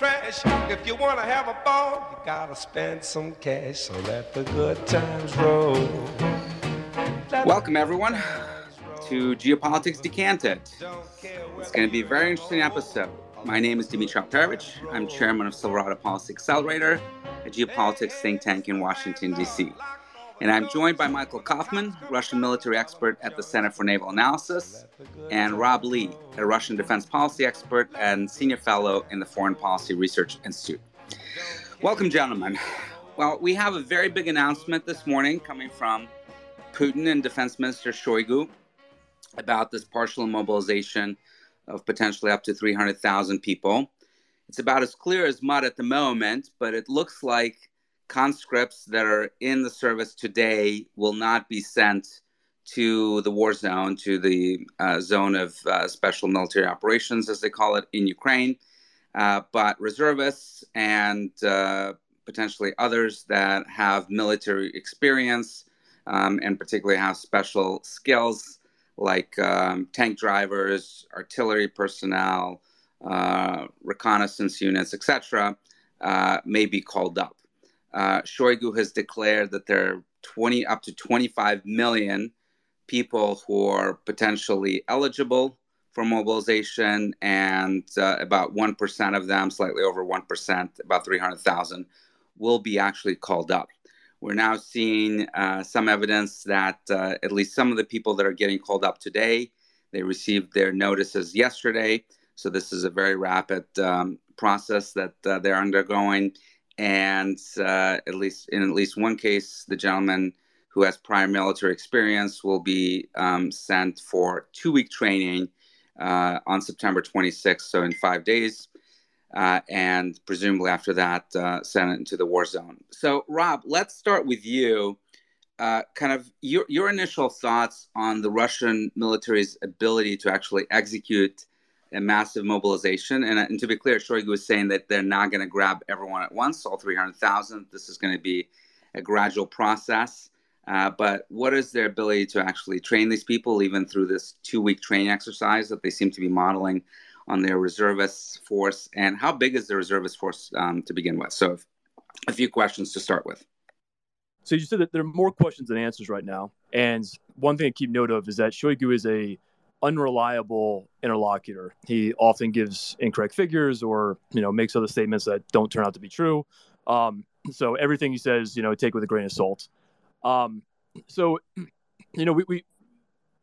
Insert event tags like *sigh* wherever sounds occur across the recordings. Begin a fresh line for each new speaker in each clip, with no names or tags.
trash. If you wanna have a ball, you gotta spend some cash. So let the good times roll. Let
Welcome, everyone, to Geopolitics Decanted. It's going to be a very interesting episode. My name is Dmitri Alperovitch. I'm chairman of Silverado Policy Accelerator, a geopolitics think tank in Washington, D.C. And I'm joined by Michael Kofman, Russian military expert at the Center for Naval Analysis, and Rob Lee, a Russian defense policy expert and senior fellow in the Foreign Policy Research Institute. Welcome, gentlemen. Well, we have a very big announcement this morning coming from Putin and Defense Minister Shoigu about this partial mobilization of potentially up to 300,000 people. It's about as clear as mud at the moment, but it looks like conscripts that are in the service today will not be sent to the war zone, to the uh, zone of uh, special military operations, as they call it in Ukraine. Uh, but reservists and uh, potentially others that have military experience um, and particularly have special skills like um, tank drivers, artillery personnel, uh, reconnaissance units, etc., uh, may be called up uh, Shoigu has declared that there are 20 up to 25 million people who are potentially eligible for mobilization, and uh, about 1% of them, slightly over 1%, about 300,000, will be actually called up. We're now seeing uh, some evidence that uh, at least some of the people that are getting called up today, they received their notices yesterday. So this is a very rapid um, process that uh, they're undergoing and uh, at least in at least one case, the gentleman who has prior military experience will be um, sent for two-week training uh, on September 26th, so in five days, uh, and presumably after that, uh, sent into the war zone. So, Rob, let's start with you. Uh, kind of your, your initial thoughts on the Russian military's ability to actually execute a massive mobilization. And, and to be clear, Shoigu was saying that they're not going to grab everyone at once, all 300,000. This is going to be a gradual process. Uh, but what is their ability to actually train these people, even through this two week training exercise that they seem to be modeling on their reservist force? And how big is the reservist force um, to begin with? So, a few questions to start with.
So, you said that there are more questions than answers right now. And one thing to keep note of is that Shoigu is a unreliable interlocutor. He often gives incorrect figures or you know makes other statements that don't turn out to be true. Um, so everything he says, you know, take with a grain of salt. Um, so *clears throat* you know, we, we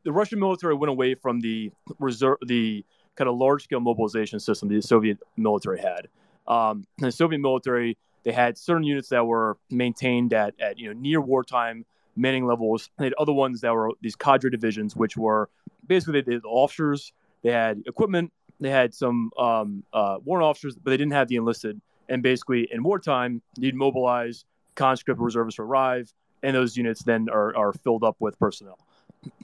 the Russian military went away from the reserve the kind of large scale mobilization system the Soviet military had. Um, the Soviet military they had certain units that were maintained at, at you know near wartime manning levels. They had other ones that were these cadre divisions, which were basically they, had officers, they had equipment, they had some um, uh, warrant officers, but they didn't have the enlisted. And basically, in wartime, you'd mobilize conscript reservists to arrive, and those units then are, are filled up with personnel.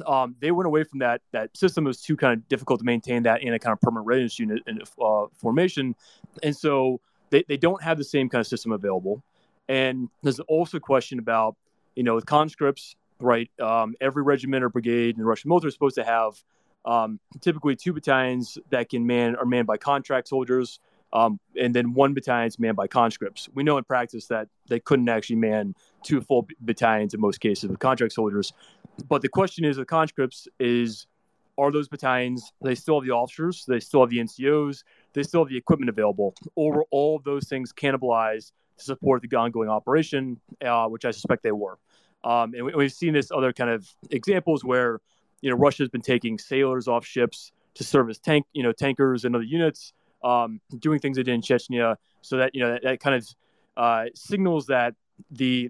Um, they went away from that. That system was too kind of difficult to maintain that in a kind of permanent readiness unit uh, formation, and so they, they don't have the same kind of system available. And there's also a question about you know, with conscripts, right? Um, every regiment or brigade in the Russian military is supposed to have um, typically two battalions that can man are manned by contract soldiers, um, and then one battalion is manned by conscripts. We know in practice that they couldn't actually man two full battalions in most cases with contract soldiers. But the question is, with conscripts, is are those battalions? They still have the officers, they still have the NCOs, they still have the equipment available, or all of those things cannibalized to support the ongoing operation, uh, which I suspect they were. Um, and we, have seen this other kind of examples where, you know, Russia has been taking sailors off ships to serve as tank, you know, tankers and other units, um, doing things they did in Chechnya. So that you know that, that kind of uh, signals that the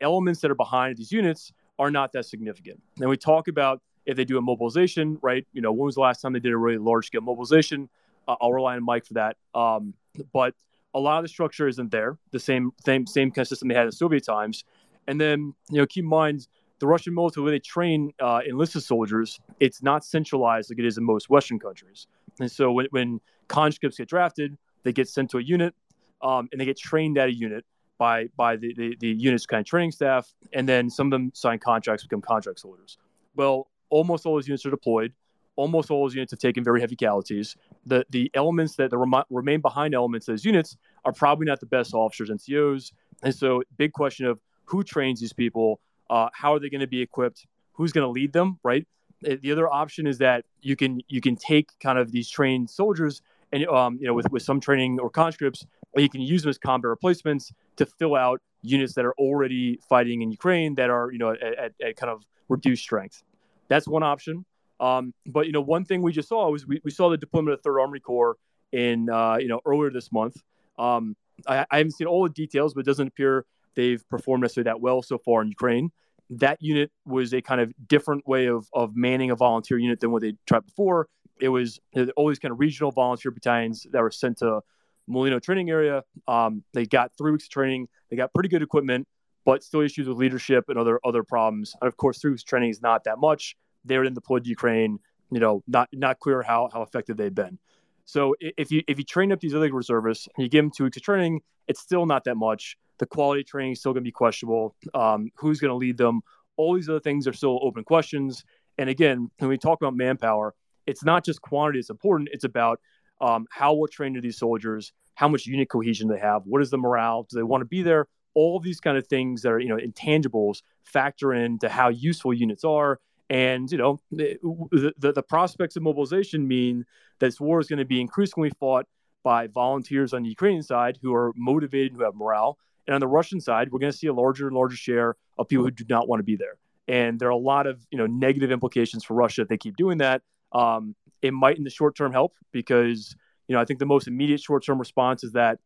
elements that are behind these units are not that significant. And we talk about if they do a mobilization, right? You know, when was the last time they did a really large scale mobilization? Uh, I'll rely on Mike for that. Um, but a lot of the structure isn't there. The same same same kind of system they had in Soviet times. And then you know keep in mind the Russian military when they train uh, enlisted soldiers, it's not centralized like it is in most Western countries. And so when, when conscripts get drafted, they get sent to a unit um, and they get trained at a unit by by the, the, the unit's kind of training staff, and then some of them sign contracts, become contract soldiers. Well, almost all those units are deployed. almost all those units have taken very heavy casualties. The the elements that the rem- remain behind elements of those units are probably not the best officers and COs. And so, big question of who trains these people, uh, how are they going to be equipped, who's going to lead them, right? The other option is that you can you can take kind of these trained soldiers and um, you know with, with some training or conscripts, or you can use them as combat replacements to fill out units that are already fighting in Ukraine that are you know at, at, at kind of reduced strength. That's one option. Um, but you know, one thing we just saw was we, we saw the deployment of Third Army Corps in uh, you know earlier this month. Um, I, I, haven't seen all the details, but it doesn't appear they've performed necessarily that well so far in Ukraine. That unit was a kind of different way of of manning a volunteer unit than what they tried before. It was always kind of regional volunteer battalions that were sent to Mulino training area. Um, they got three weeks of training. They got pretty good equipment, but still issues with leadership and other other problems. And of course, three weeks training is not that much they were in deployed to Ukraine. You know, not not clear how how effective they've been. So if you if you train up these other reservists and you give them two weeks of training, it's still not that much. The quality training is still going to be questionable. Um, who's going to lead them? All these other things are still open questions. And again, when we talk about manpower, it's not just quantity that's important. It's about um, how well trained are these soldiers, how much unit cohesion they have, what is the morale, do they want to be there? All these kind of things that are you know intangibles factor into how useful units are and you know the, the, the prospects of mobilization mean that this war is going to be increasingly fought by volunteers on the Ukrainian side who are motivated, who have morale, and on the Russian side, we're going to see a larger and larger share of people who do not want to be there. And there are a lot of you know negative implications for Russia if they keep doing that. Um, it might in the short term help because you know I think the most immediate short term response is that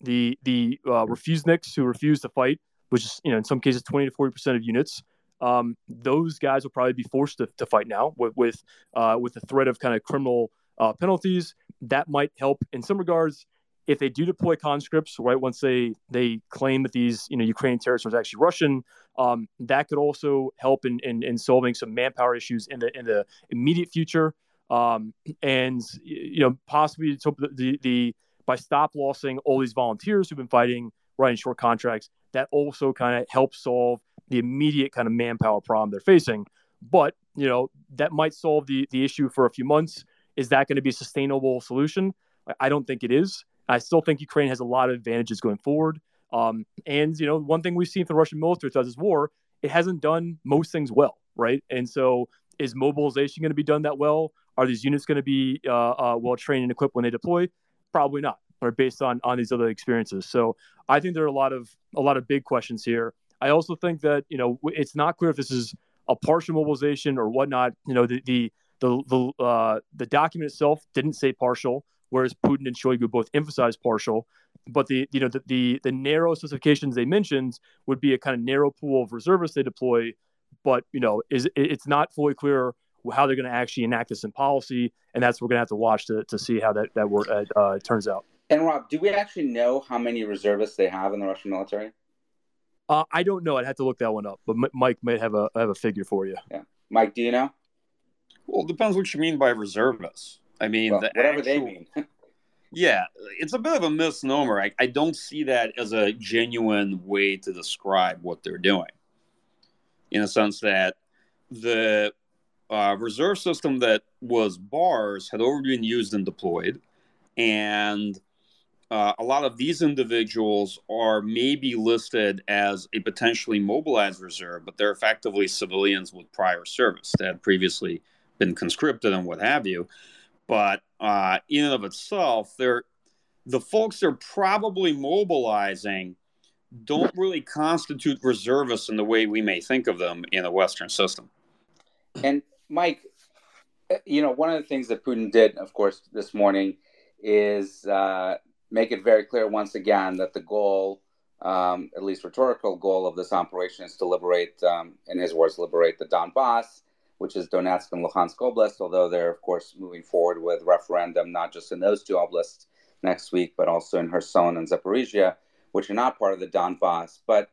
the the uh, refuseniks who refuse to fight, which is you know in some cases 20 to 40 percent of units, um, those guys will probably be forced to, to fight now with with, uh, with the threat of kind of criminal uh, penalties. That might help in some regards. If they do deploy conscripts, right, once they they claim that these you know Ukrainian terrorists are actually Russian, um, that could also help in, in, in solving some manpower issues in the in the immediate future. Um, and you know possibly the, the, the by stop lossing all these volunteers who've been fighting right in short contracts, that also kind of helps solve the immediate kind of manpower problem they're facing. But you know that might solve the the issue for a few months. Is that going to be a sustainable solution? I don't think it is. I still think Ukraine has a lot of advantages going forward. Um, and you know, one thing we've seen from the Russian military throughout this war, it hasn't done most things well, right? And so, is mobilization going to be done that well? Are these units going to be uh, uh, well trained and equipped when they deploy? Probably not, or based on on these other experiences. So, I think there are a lot of a lot of big questions here. I also think that you know it's not clear if this is a partial mobilization or whatnot. You know, the the the the, uh, the document itself didn't say partial, whereas Putin and Shoigu both emphasized partial. But the you know the, the the narrow specifications they mentioned would be a kind of narrow pool of reservists they deploy, but you know is it's not fully clear how they're going to actually enact this in policy, and that's what we're going to have to watch to, to see how that that work, uh, uh, turns out.
And Rob, do we actually know how many reservists they have in the Russian military?
Uh, I don't know. I'd have to look that one up, but M- Mike might have a have a figure for you.
Yeah, Mike, do you know?
Well, it depends what you mean by reservists. I mean,
well, the whatever actual, they mean. *laughs*
yeah, it's a bit of a misnomer. I, I don't see that as a genuine way to describe what they're doing. In a sense that the uh, reserve system that was BARS had already been used and deployed, and uh, a lot of these individuals are maybe listed as a potentially mobilized reserve, but they're effectively civilians with prior service that had previously been conscripted and what have you. But uh, in and of itself, they're the folks they're probably mobilizing don't really constitute reservists in the way we may think of them in a Western system.
And Mike, uh, you know, one of the things that Putin did, of course, this morning is uh, make it very clear once again that the goal, um, at least rhetorical goal of this operation, is to liberate, um, in his words, liberate the Donbass, which is Donetsk and Luhansk Oblast, although they're, of course, moving forward with referendum, not just in those two oblasts next week, but also in Kherson and Zaporizhia, which are not part of the Donbass. But,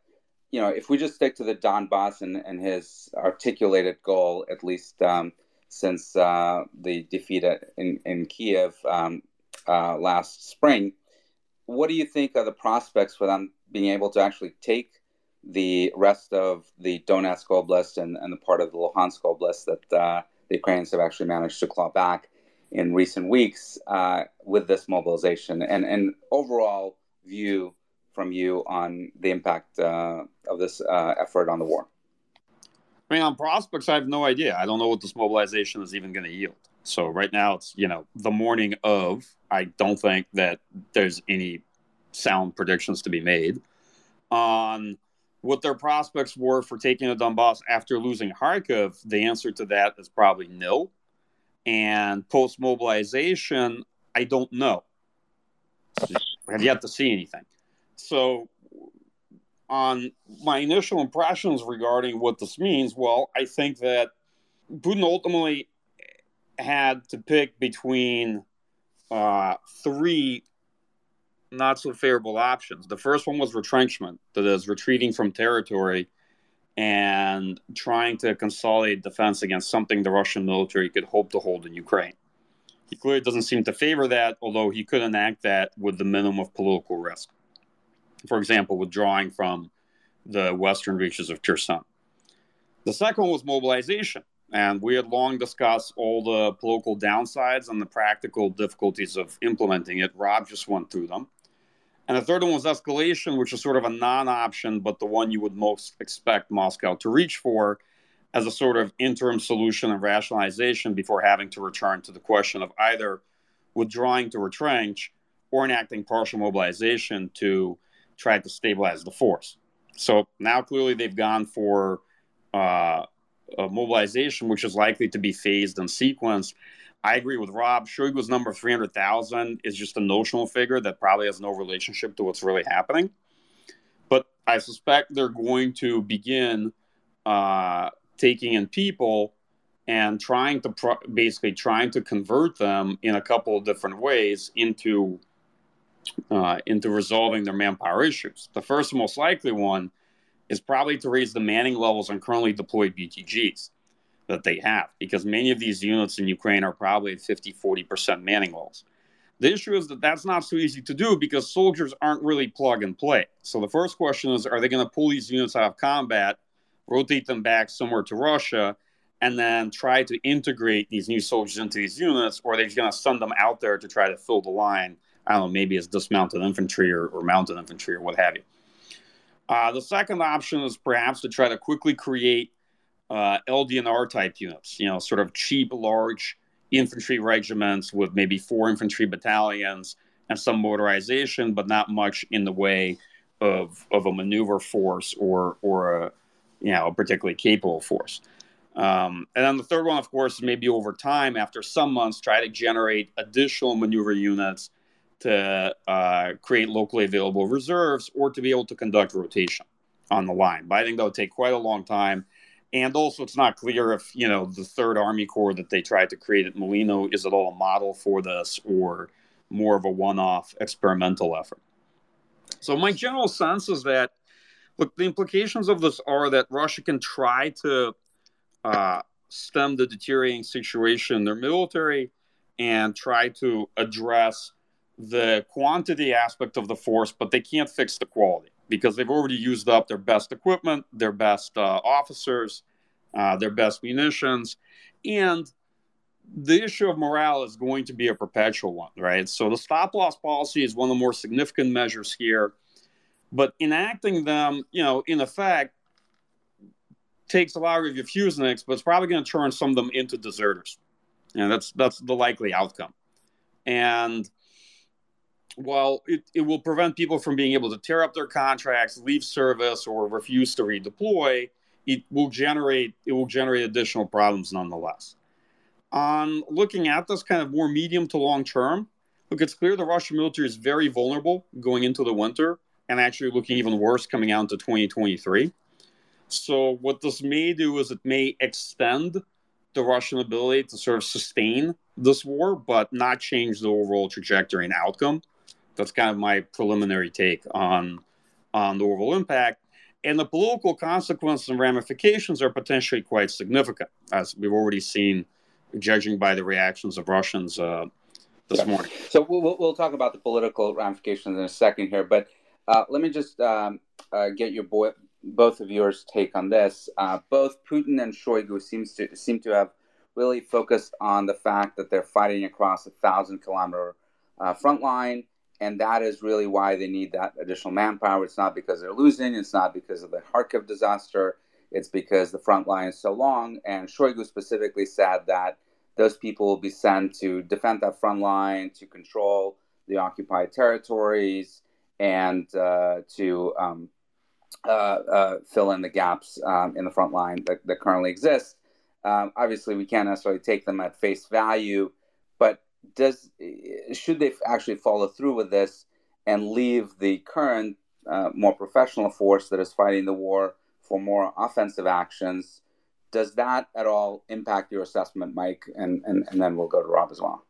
you know, if we just stick to the Donbass and, and his articulated goal, at least um, since uh, the defeat in, in Kiev um, uh, last spring, what do you think are the prospects for them being able to actually take the rest of the Donetsk Oblast and, and the part of the Luhansk Oblast that uh, the Ukrainians have actually managed to claw back in recent weeks uh, with this mobilization and and overall view from you on the impact uh, of this uh, effort on the war?
I mean, on prospects, I have no idea. I don't know what this mobilization is even going to yield. So right now, it's you know the morning of. I don't think that there's any sound predictions to be made on what their prospects were for taking the Donbass after losing Kharkiv. The answer to that is probably no. And post mobilization, I don't know. I have yet to see anything. So, on my initial impressions regarding what this means, well, I think that Putin ultimately had to pick between uh, three not so favorable options. The first one was retrenchment, that is, retreating from territory and trying to consolidate defense against something the Russian military could hope to hold in Ukraine. He clearly doesn't seem to favor that, although he could enact that with the minimum of political risk. For example, withdrawing from the western reaches of Kherson. The second was mobilization, and we had long discussed all the political downsides and the practical difficulties of implementing it. Rob just went through them. And the third one was escalation, which is sort of a non option, but the one you would most expect Moscow to reach for as a sort of interim solution and rationalization before having to return to the question of either withdrawing to retrench or enacting partial mobilization to try to stabilize the force. So now clearly they've gone for uh, mobilization, which is likely to be phased in sequence. I agree with Rob. Shoigu's number 300,000 is just a notional figure that probably has no relationship to what's really happening. But I suspect they're going to begin uh, taking in people and trying to pro- basically trying to convert them in a couple of different ways into uh, into resolving their manpower issues. The first most likely one is probably to raise the manning levels on currently deployed BTGs that they have, because many of these units in Ukraine are probably at 50, 40% manning levels. The issue is that that's not so easy to do because soldiers aren't really plug and play. So the first question is are they going to pull these units out of combat, rotate them back somewhere to Russia, and then try to integrate these new soldiers into these units, or are they just going to send them out there to try to fill the line? I don't know, maybe as dismounted infantry or, or mounted infantry or what have you. Uh, the second option is perhaps to try to quickly create uh, LDNR type units, you know, sort of cheap, large infantry regiments with maybe four infantry battalions and some motorization, but not much in the way of, of a maneuver force or, or a, you know, a particularly capable force. Um, and then the third one, of course, maybe over time, after some months, try to generate additional maneuver units to uh, create locally available reserves or to be able to conduct rotation on the line. But I think that would take quite a long time. And also, it's not clear if you know the Third Army Corps that they tried to create at Mulino is at all a model for this, or more of a one-off experimental effort. So my general sense is that look, the implications of this are that Russia can try to uh, stem the deteriorating situation in their military and try to address the quantity aspect of the force, but they can't fix the quality because they've already used up their best equipment, their best uh, officers, uh, their best munitions, and the issue of morale is going to be a perpetual one, right? So the stop loss policy is one of the more significant measures here, but enacting them, you know, in effect, takes a lot of your fuseniks, but it's probably going to turn some of them into deserters, and that's that's the likely outcome. And while it, it will prevent people from being able to tear up their contracts, leave service, or refuse to redeploy, it will generate it will generate additional problems nonetheless. On looking at this kind of more medium to long term, look, it's clear the Russian military is very vulnerable going into the winter and actually looking even worse coming out into 2023. So what this may do is it may extend the Russian ability to sort of sustain this war, but not change the overall trajectory and outcome. That's kind of my preliminary take on on the overall impact. And the political consequences and ramifications are potentially quite significant, as we've already seen, judging by the reactions of Russians uh, this morning.
So we'll, we'll talk about the political ramifications in a second here, but uh, let me just um, uh, get your boy, both of yours take on this. Uh, both Putin and Shoigu seems to seem to have really focused on the fact that they're fighting across a thousand kilometer uh, front line. And that is really why they need that additional manpower. It's not because they're losing. It's not because of the Kharkiv disaster. It's because the front line is so long. And Shoigu specifically said that those people will be sent to defend that front line, to control the occupied territories, and uh, to um, uh, uh, fill in the gaps um, in the front line that, that currently exist. Um, obviously, we can't necessarily take them at face value, but does should they actually follow through with this and leave the current uh, more professional force that is fighting the war for more offensive actions? Does that at all impact your assessment, Mike? And and, and then we'll go to Rob as well.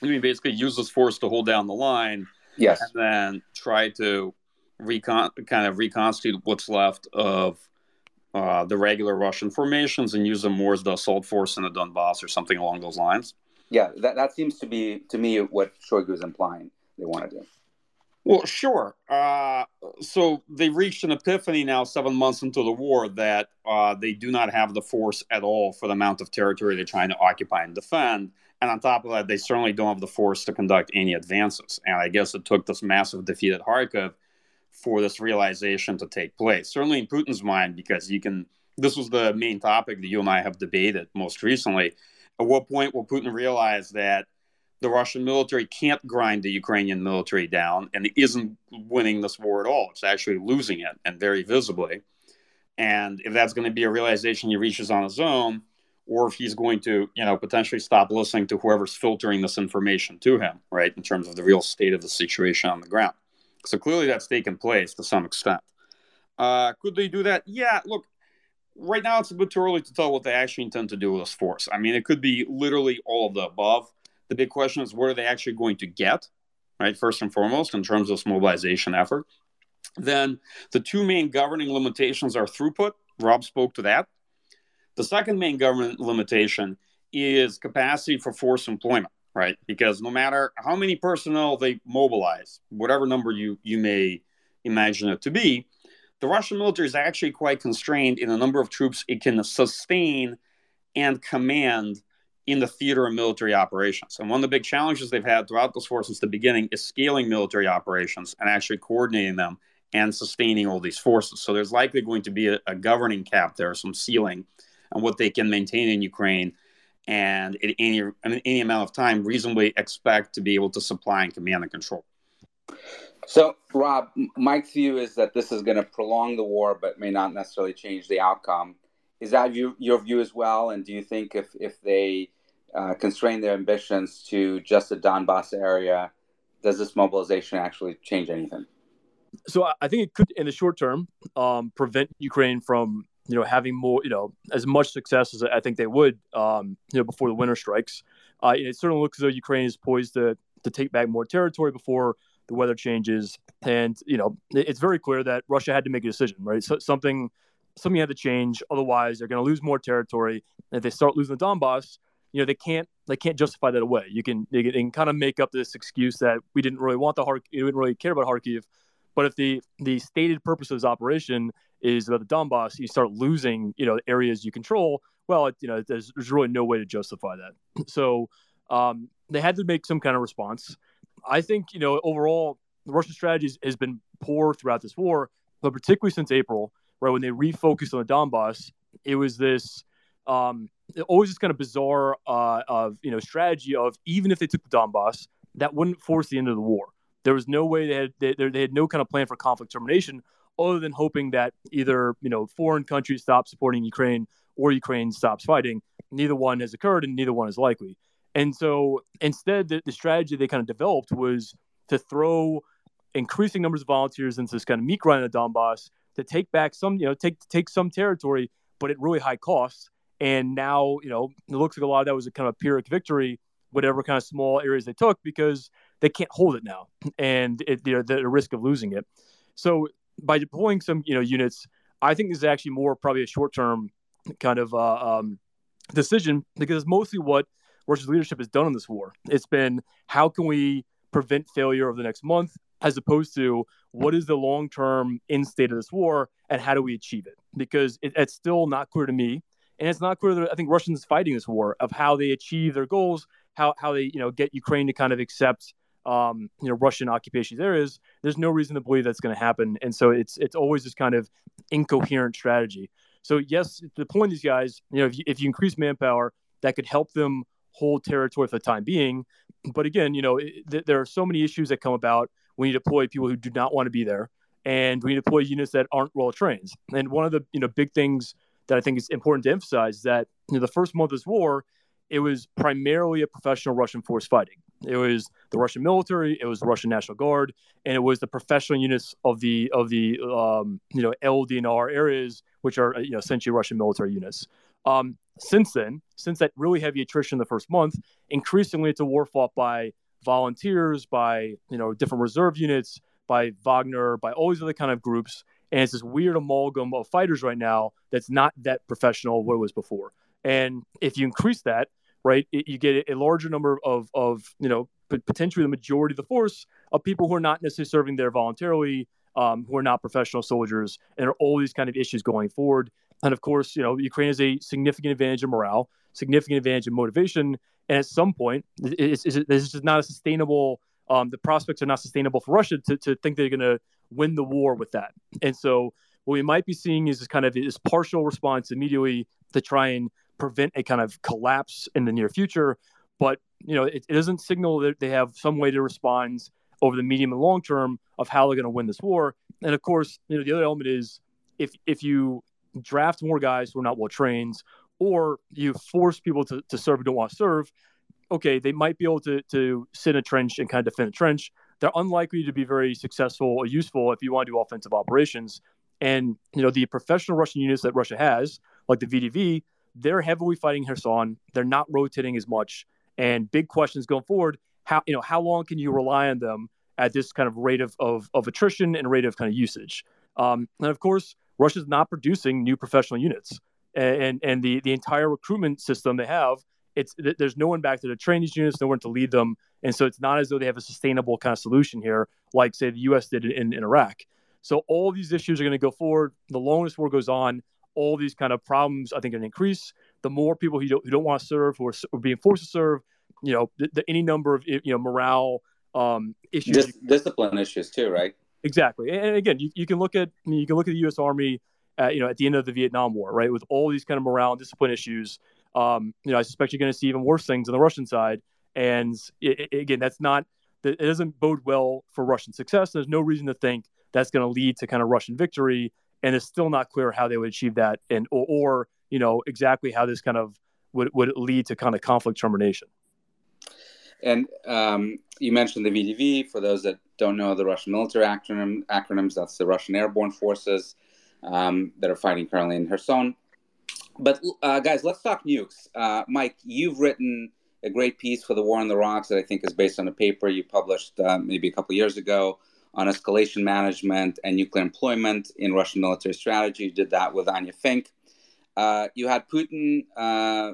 You mean basically use this force to hold down the line,
yes,
and then try to recon kind of reconstitute what's left of uh, the regular Russian formations and use them more as the assault force in the Donbass or something along those lines.
Yeah, that, that seems to be to me what Shoigu is implying they want to do.
Well, sure. Uh, so they reached an epiphany now, seven months into the war, that uh, they do not have the force at all for the amount of territory they're trying to occupy and defend. And on top of that, they certainly don't have the force to conduct any advances. And I guess it took this massive defeat at Kharkiv for this realization to take place. Certainly in Putin's mind, because you can. This was the main topic that you and I have debated most recently. At what point will Putin realize that the Russian military can't grind the Ukrainian military down and isn't winning this war at all? It's actually losing it and very visibly. And if that's going to be a realization he reaches on his own, or if he's going to, you know, potentially stop listening to whoever's filtering this information to him, right, in terms of the real state of the situation on the ground. So clearly that's taken place to some extent. Uh, could they do that? Yeah, look, right now it's a bit too early to tell what they actually intend to do with this force. I mean, it could be literally all of the above. The big question is what are they actually going to get, right? First and foremost, in terms of this mobilization effort. Then the two main governing limitations are throughput. Rob spoke to that. The second main government limitation is capacity for force employment right? Because no matter how many personnel they mobilize, whatever number you, you may imagine it to be, the Russian military is actually quite constrained in the number of troops it can sustain and command in the theater of military operations. And one of the big challenges they've had throughout this war since the beginning is scaling military operations and actually coordinating them and sustaining all these forces. So there's likely going to be a, a governing cap there, some ceiling on what they can maintain in Ukraine and at any any amount of time reasonably expect to be able to supply and command and control.
So, Rob, Mike's view is that this is going to prolong the war, but may not necessarily change the outcome. Is that view, your view as well? And do you think if if they uh, constrain their ambitions to just the Donbass area, does this mobilization actually change anything?
So I think it could, in the short term, um, prevent Ukraine from you know, having more, you know, as much success as I think they would, um, you know, before the winter strikes. Uh, it certainly looks as though Ukraine is poised to to take back more territory before the weather changes, and you know, it's very clear that Russia had to make a decision, right? So something something had to change, otherwise they're going to lose more territory. And if they start losing the Donbass, you know, they can't they can't justify that away. You can they can, kind of make up this excuse that we didn't really want the Kharkiv, we didn't really care about Kharkiv, but if the the stated purpose of this operation is about the Donbass, you start losing, you know, areas you control. Well, you know, there's, there's really no way to justify that. *clears throat* So um, they had to make some kind of response. I think, you know, overall, the Russian strategy has been poor throughout this war, but particularly since April, right when they refocused on the Donbass, it was this um, always this kind of bizarre uh, of you know strategy of even if they took the Donbass, that wouldn't force the end of the war. There was no way they had they, they had no kind of plan for conflict termination other than hoping that either you know foreign countries stop supporting Ukraine or Ukraine stops fighting. Neither one has occurred, and neither one is likely. And so instead, the, the strategy they kind of developed was to throw increasing numbers of volunteers into this kind of meat grind of Donbass to take back some, you know, take take some territory, but at really high costs. And now, you know, it looks like a lot of that was a kind of a Pyrrhic victory, whatever kind of small areas they took, because they can't hold it now, and it, they're, they're at risk of losing it. So by deploying some you know units, I think this is actually more probably a short term kind of uh, um, decision because it's mostly what Russia's leadership has done in this war. It's been how can we prevent failure over the next month, as opposed to what is the long term end state of this war and how do we achieve it? Because it, it's still not clear to me and it's not clear that I think Russians fighting this war of how they achieve their goals, how how they you know get Ukraine to kind of accept um, you know Russian occupation There is There's no reason to believe that's going to happen, and so it's it's always this kind of incoherent strategy. So yes, the point these guys, you know, if you, if you increase manpower, that could help them hold territory for the time being. But again, you know, it, there are so many issues that come about when you deploy people who do not want to be there, and when you deploy units that aren't well trained. And one of the you know big things that I think is important to emphasize is that you know, the first month of this war, it was primarily a professional Russian force fighting. It was the Russian military, it was the Russian National Guard, and it was the professional units of the of the um, you know LDNR areas, which are you know essentially Russian military units. Um, since then, since that really heavy attrition the first month, increasingly it's a war fought by volunteers, by you know different reserve units, by Wagner, by all these other kind of groups, and it's this weird amalgam of fighters right now that's not that professional what it was before. And if you increase that, right, it, you get a larger number of of you know potentially the majority of the force of people who are not necessarily serving there voluntarily, um, who are not professional soldiers, and there are all these kind of issues going forward. And of course, you know, Ukraine has a significant advantage in morale, significant advantage in motivation, and at some point, it's just not a sustainable. Um, the prospects are not sustainable for Russia to, to think they're going to win the war with that. And so, what we might be seeing is this kind of this partial response immediately to try and prevent a kind of collapse in the near future. But you know, it, it doesn't signal that they have some way to respond over the medium and long term of how they're going to win this war. And of course, you know, the other element is if if you draft more guys who are not well trained, or you force people to, to serve who don't want to serve, okay, they might be able to, to sit in a trench and kind of defend a trench. They're unlikely to be very successful or useful if you want to do offensive operations. And, you know, the professional Russian units that Russia has, like the VDV, they're heavily fighting Kherson. They're not rotating as much. And big questions going forward, how, you know, how long can you rely on them at this kind of rate of, of, of attrition and rate of kind of usage? Um, and of course, Russia's not producing new professional units, and and the the entire recruitment system they have, it's there's no one back there to train these units, no one to lead them, and so it's not as though they have a sustainable kind of solution here, like say the U.S. did in, in Iraq. So all these issues are going to go forward. The longer this war goes on, all these kind of problems I think are going to increase. The more people who don't, who don't want to serve, who are, are being forced to serve, you know, the, the, any number of you know morale um, issues,
Dis- discipline issues too, right?
Exactly. And again, you, you can look at you can look at the U.S. Army, at, you know, at the end of the Vietnam War, right, with all these kind of morale and discipline issues. Um, you know, I suspect you're going to see even worse things on the Russian side. And it, it, again, that's not it doesn't bode well for Russian success. There's no reason to think that's going to lead to kind of Russian victory, and it's still not clear how they would achieve that, and or, or you know exactly how this kind of would would lead to kind of conflict termination.
And um, you mentioned the VDV. For those that don't know the Russian military acronym, acronyms, that's the Russian Airborne Forces um, that are fighting currently in Kherson. But uh, guys, let's talk nukes. Uh, Mike, you've written a great piece for the War on the Rocks that I think is based on a paper you published uh, maybe a couple years ago on escalation management and nuclear employment in Russian military strategy. You did that with Anya Fink. Uh, you had Putin uh,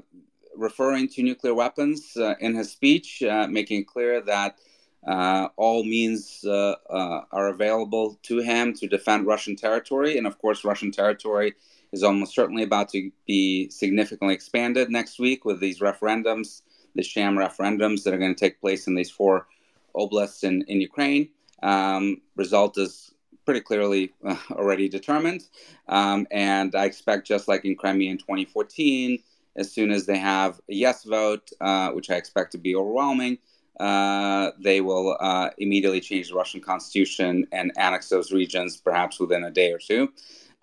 referring to nuclear weapons uh, in his speech, making clear that uh, all means uh, uh, are available to him to defend Russian territory. And of course, Russian territory is almost certainly about to be significantly expanded next week with these referendums, the sham referendums that are going to take place in these four oblasts in, in Ukraine. Um, result is pretty clearly uh, already determined. Um, and I expect, just like in Crimea in 2014, as soon as they have a yes vote, uh, which I expect to be overwhelming, uh, they will uh, immediately change the Russian constitution and annex those regions, perhaps within a day or two.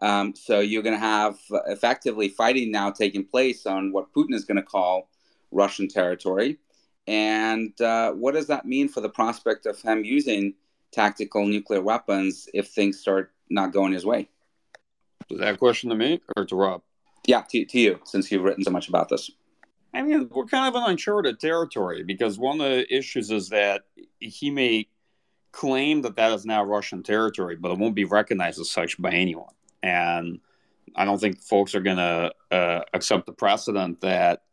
Um, so you're going to have effectively fighting now taking place on what Putin is going to call Russian territory. And uh, what does that mean for the prospect of him using tactical nuclear weapons if things start not going his way?
Is that question to me or to Rob?
Yeah, to, to you, since you've written so much about this.
I mean, we're kind of in uncharted territory because one of the issues is that he may claim that that is now Russian territory, but it won't be recognized as such by anyone. And I don't think folks are going to uh, accept the precedent that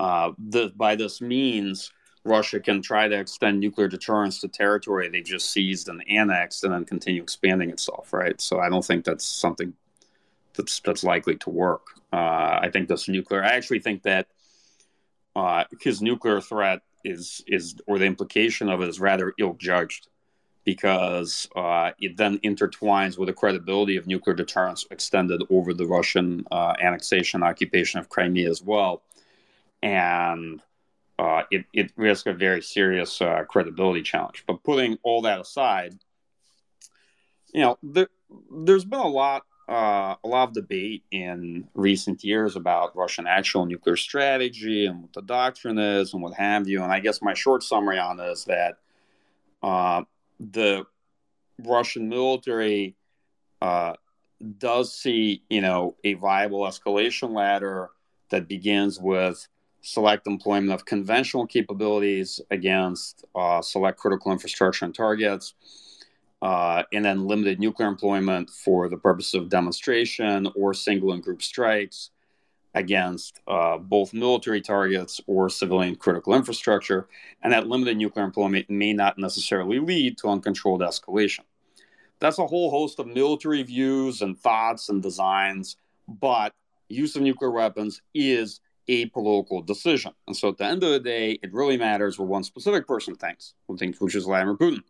uh, the, by this means Russia can try to extend nuclear deterrence to territory they just seized and annexed and then continue expanding itself, right? So I don't think that's something that's that's likely to work. Uh, I think this nuclear. I actually think that uh, his nuclear threat is is or the implication of it is rather ill judged because uh, it then intertwines with the credibility of nuclear deterrence extended over the Russian uh, annexation occupation of Crimea as well, and uh, it it risks a very serious uh, credibility challenge. But putting all that aside, you know, there, there's been a lot uh, a lot of debate in recent years about Russian actual nuclear strategy and what the doctrine is and what have you. And I guess my short summary on this is that uh, the Russian military uh, does see, you know, a viable escalation ladder that begins with select employment of conventional capabilities against uh, select critical infrastructure and targets uh, and then limited nuclear employment for the purpose of demonstration or single and group strikes against uh, both military targets or civilian critical infrastructure. And that limited nuclear employment may not necessarily lead to uncontrolled escalation. That's a whole host of military views and thoughts and designs, but use of nuclear weapons is a political decision. And so at the end of the day, it really matters what one specific person thinks, one thinks, which is Vladimir Putin.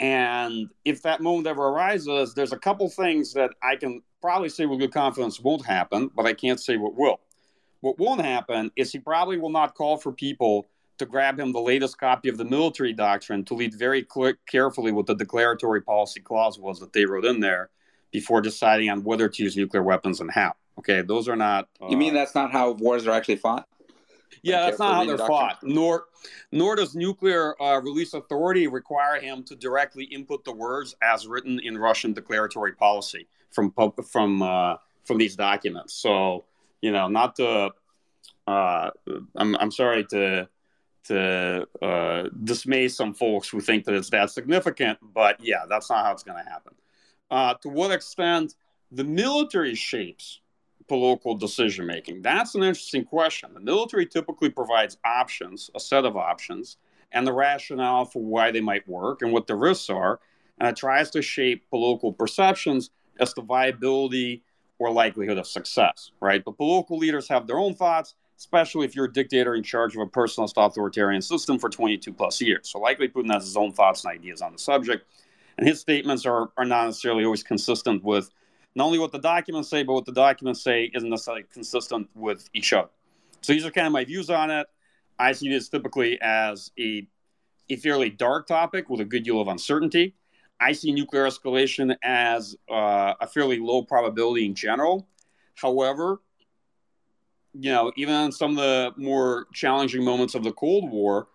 And if that moment ever arises, there's a couple things that I can probably say with good confidence won't happen, but I can't say what will. What won't happen is he probably will not call for people to grab him the latest copy of the military doctrine to read very quick, carefully what the declaratory policy clause was that they wrote in there before deciding on whether to use nuclear weapons and how. Okay, those are not.
Uh, you mean uh, that's not how wars are actually fought?
Yeah, that's not how they're fought. Nor, nor does nuclear uh, release authority require him to directly input the words as written in Russian declaratory policy from from uh, from these documents. So you know, not to. Uh, I'm I'm sorry to to uh, dismay some folks who think that it's that significant, but yeah, that's not how it's going to happen. Uh, to what extent the military shapes political decision making? That's an interesting question. The military typically provides options, a set of options, and the rationale for why they might work and what the risks are, and it tries to shape political perceptions as to viability or likelihood of success, right? But political leaders have their own thoughts, especially if you're a dictator in charge of a personalist authoritarian system for 22 plus years. So likely Putin has his own thoughts and ideas on the subject, and his statements are, are not necessarily always consistent with not only what the documents say, but what the documents say isn't necessarily consistent with each other. So these are kind of my views on it. I see this typically as a, a fairly dark topic with a good deal of uncertainty. I see nuclear escalation as uh, a fairly low probability in general. However, you know, even on some of the more challenging moments of the Cold War,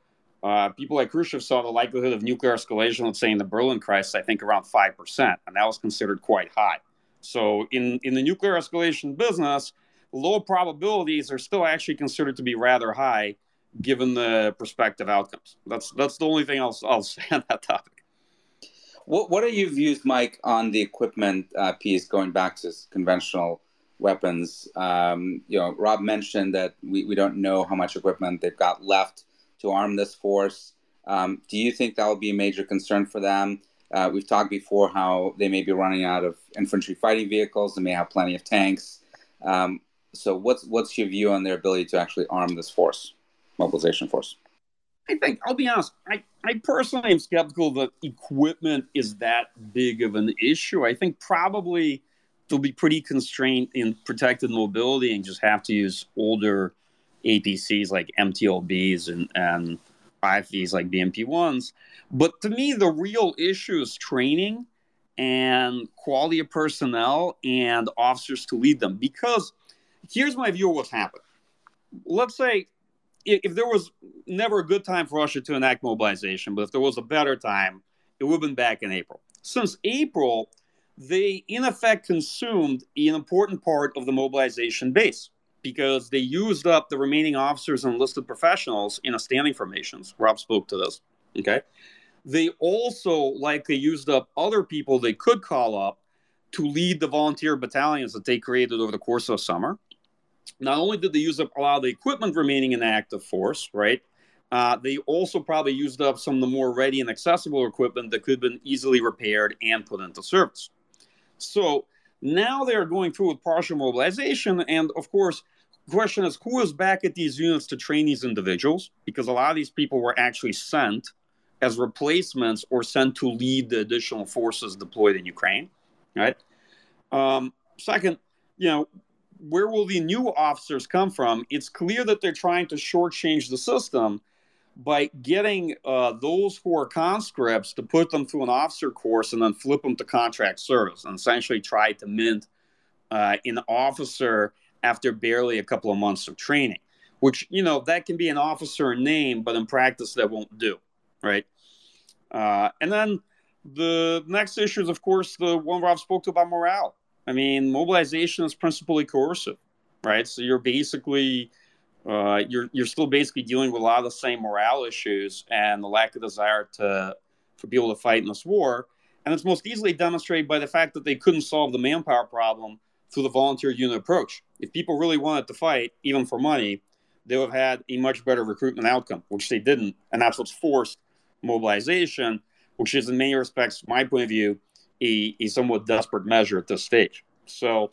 uh, people like Khrushchev saw the likelihood of nuclear escalation, let's say in the Berlin crisis, I think around 5%, and that was considered quite high. So in, in the nuclear escalation business, low probabilities are still actually considered to be rather high given the prospective outcomes. That's that's the only thing I'll, I'll *laughs* say on that topic.
What, what are your views, Mike, on the equipment uh, piece going back to conventional weapons? Um, you know, Rob mentioned that we, we don't know how much equipment they've got left to arm this force. Um, do you think that will be a major concern for them? Uh, we've talked before how they may be running out of infantry fighting vehicles. They may have plenty of tanks. Um, so, what's what's your view on their ability to actually arm this force, mobilization force?
I think I'll be honest. I, I personally am skeptical that equipment is that big of an issue. I think probably they'll be pretty constrained in protected mobility and just have to use older APCs like MTLBs and and IFVs like BMP ones. But to me, the real issue is training and quality of personnel and officers to lead them. Because here's my view of what's happened. Let's say if there was never a good time for Russia to enact mobilization, but if there was a better time, it would have been back in April. Since April, they in effect consumed an important part of the mobilization base because they used up the remaining officers and enlisted professionals in a standing formations. Rob spoke to this. Okay. They also likely used up other people they could call up to lead the volunteer battalions that they created over the course of summer. Not only did they use up a lot of the equipment remaining in active force, right? Uh, they also probably used up some of the more ready and accessible equipment that could have been easily repaired and put into service. So Now they are going through with partial mobilization, and of course, question is who is back at these units to train these individuals? Because a lot of these people were actually sent as replacements or sent to lead the additional forces deployed in Ukraine, right? Um, second, you know, where will the new officers come from? It's clear that they're trying to shortchange the system by getting uh, those who are conscripts to put them through an officer course and then flip them to contract service and essentially try to mint uh, an officer after barely a couple of months of training, which, you know, that can be an officer name, but in practice that won't do, right? Uh, and then the next issue is, of course, the one Rob spoke to about morale. I mean, mobilization is principally coercive, right? So you're basically uh, you're you're still basically dealing with a lot of the same morale issues and the lack of desire to for people to fight in this war. And it's most easily demonstrated by the fact that they couldn't solve the manpower problem through the volunteer unit approach. If people really wanted to fight, even for money, they would have had a much better recruitment outcome, which they didn't, and that's what's forced mobilization, which is in many respects, my point of view, a, a somewhat desperate measure at this stage. So,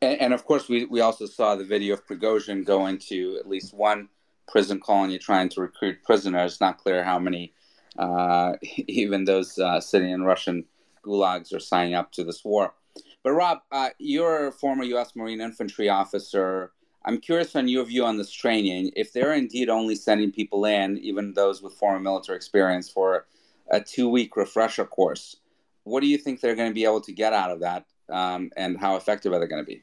and, and, of course, we, we also saw the video of Prigozhin going to at least one prison colony trying to recruit prisoners. Not clear how many, uh, *laughs* even those uh, sitting in Russian gulags are signing up to this war. But Rob, uh, you're a former U.S. Marine infantry officer. I'm curious on your view on this training. If they're indeed only sending people in, even those with former military experience, for a two week refresher course. What do you think they're going to be able to get out of that, um, and how effective are they going to be?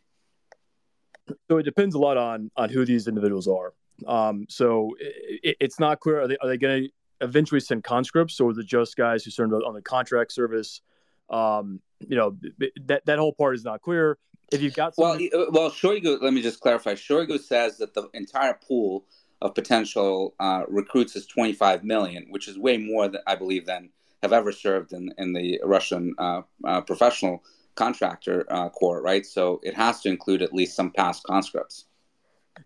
So it depends a lot on on who these individuals are. Um, so it, it's not clear are they are they going to eventually send conscripts or the just guys who served on the contract service? Um, you know that that whole part is not clear. If you've got
well, well, Shoigu. Let me just clarify. Shoigu says that the entire pool of potential uh, recruits is 25 million, which is way more than I believe than have ever served in, in the Russian uh, uh, professional contractor uh, corps, right? So it has to include at least some past conscripts.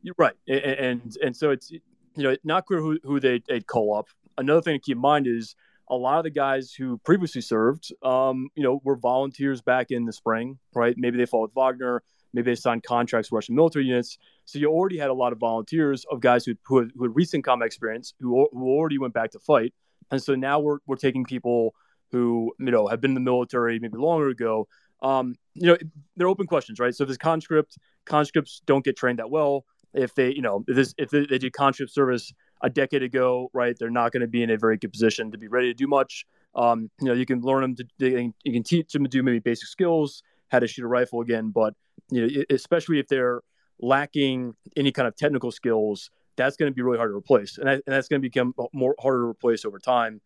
You're right, and and so it's you know not clear who who they, would call up. Another thing to keep in mind is a lot of the guys who previously served, um, you know, were volunteers back in the spring, right? Maybe they fought with Wagner Maybe they signed contracts with Russian military units. So you already had a lot of volunteers of guys who, who, had, who had recent combat experience who, who already went back to fight. And so now we're, we're taking people who, you know, have been in the military maybe longer ago. Um, you know, they're open questions, right? So if there's conscript, conscripts don't get trained that well. If they, you know, if, this, if they, they did conscript service a decade ago, right, they're not going to be in a very good position to be ready to do much. Um, you know, you can learn them to, you can teach them to do maybe basic skills, how to shoot a rifle again, but you know, especially if they're lacking any kind of technical skills, that's going to be really hard to replace, and, and that's going to become more harder to replace over time.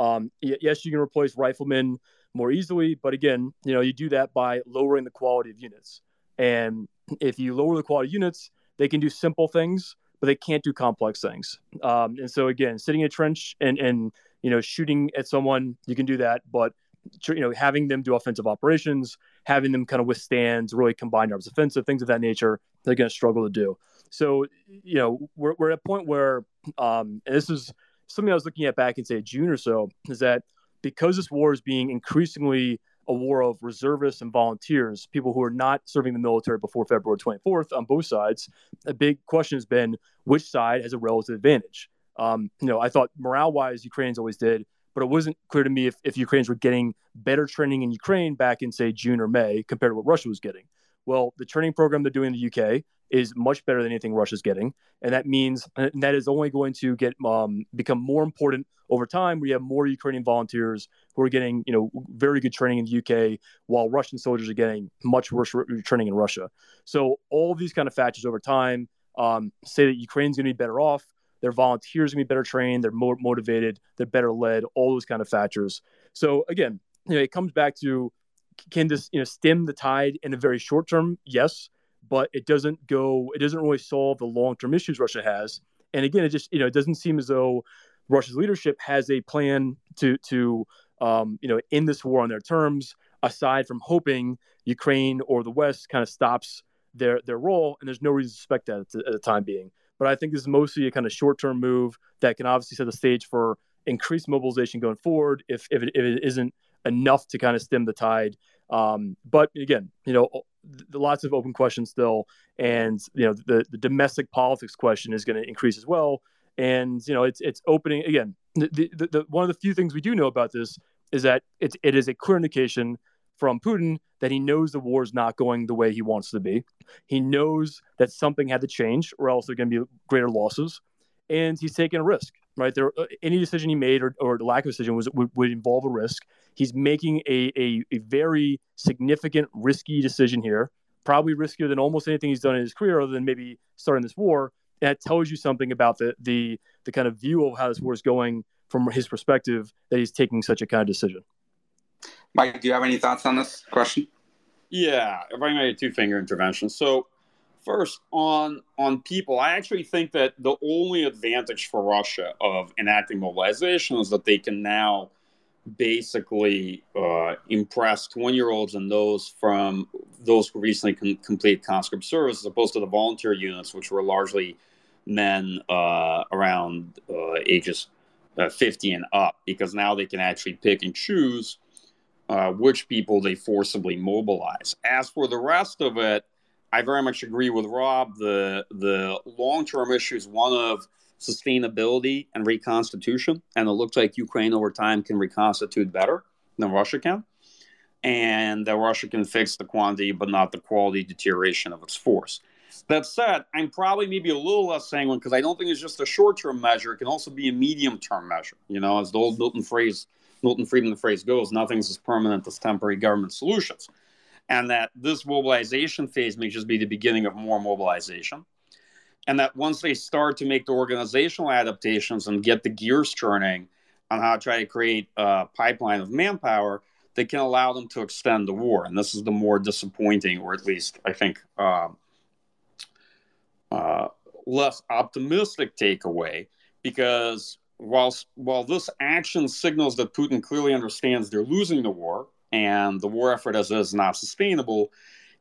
Um, yes, you can replace riflemen more easily, but again, you know, you do that by lowering the quality of units. And if you lower the quality of units, they can do simple things, but they can't do complex things. Um, and so again, sitting in a trench and and you know shooting at someone, you can do that, but you know having them do offensive operations having them kind of withstand really combined arms offensive things of that nature they're going to struggle to do so you know we're, we're at a point where um, and this is something i was looking at back in say june or so is that because this war is being increasingly a war of reservists and volunteers, people who are not serving the military before February 24th on both sides. A big question has been which side has a relative advantage. Um, you know, I thought morale wise, Ukrainians always did but it wasn't clear to me if, if Ukrainians were getting better training in Ukraine back in, say, June or May compared to what Russia was getting. Well, the training program they're doing in the UK is much better than anything Russia's getting, and that means and that is only going to get um, become more important over time. We have more Ukrainian volunteers who are getting you know very good training in the UK, while Russian soldiers are getting much worse training in Russia. So all these kind of factors over time um, say that Ukraine's going to be better off. Their volunteers going to be better trained. They're more motivated. They're better led. All those kind of factors. So again, you know, it comes back to can this you know stem the tide in a very short term? Yes, but it doesn't go. It doesn't really solve the long term issues Russia has. And again, it just you know it doesn't seem as though Russia's leadership has a plan to to um, you know end this war on their terms. Aside from hoping Ukraine or the West kind of stops their their role, and there's no reason to suspect that at the, at the time being. But I think this is mostly a kind of short term move that can obviously set the stage for increased mobilization going forward if, if, it, if it isn't enough to kind of stem the tide. Um, but again, you know, lots of open questions still, and you know, the the domestic politics question is going to increase as well. And you know, it's it's opening again. The, the, the, one of the few things we do know about this is that it's it is a clear indication from Putin that he knows the war is not going the way he wants to be. He knows that something had to change, or else there are going to be greater losses, and he's taking a risk. Right there, uh, any decision he made or, or the lack of decision was would, would involve a risk. He's making a, a, a very significant, risky decision here, probably riskier than almost anything he's done in his career, other than maybe starting this war. And that tells you something about the the the kind of view of how this war is going from his perspective that he's taking such a kind of decision.
Mike, do you have any thoughts on this question?
Yeah, if I made a two finger intervention. So first on on people, I actually think that the only advantage for Russia of enacting mobilization is that they can now basically uh, impress 20 year olds and those from those who recently com- completed conscript service as opposed to the volunteer units which were largely men uh, around uh, ages uh, 50 and up because now they can actually pick and choose uh, which people they forcibly mobilize. As for the rest of it, I very much agree with Rob. The the long term issue is one of sustainability and reconstitution, and it looks like Ukraine over time can reconstitute better than Russia can, and that Russia can fix the quantity but not the quality deterioration of its force. That said, I'm probably maybe a little less sanguine because I don't think it's just a short term measure. It can also be a medium term measure. You know, as the old Milton phrase, Milton Friedman phrase goes, nothing's as permanent as temporary government solutions. And that this mobilization phase may just be the beginning of more mobilization. And that once they start to make the organizational adaptations and get the gears turning on how to try to create a pipeline of manpower, they can allow them to extend the war. And this is the more disappointing, or at least I think uh, uh, less optimistic takeaway because while while this action signals that Putin clearly understands they're losing the war and the war effort as is not sustainable,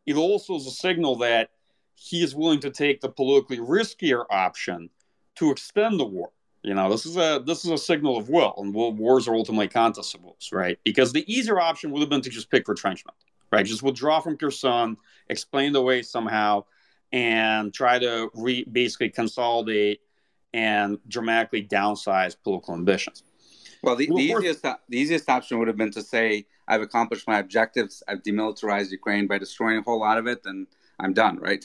it also is a signal that he is willing to take the politically riskier option to extend the war. You know, this is a this is a signal of will, and wars are ultimately contestables, right? Because the easier option would have been to just pick retrenchment, right? Just withdraw from Kherson, explain the way somehow, and try to re- basically consolidate and dramatically downsize political ambitions.
Well, the, the easiest the easiest option would have been to say, "I've accomplished my objectives. I've demilitarized Ukraine by destroying a whole lot of it, and I'm done." Right?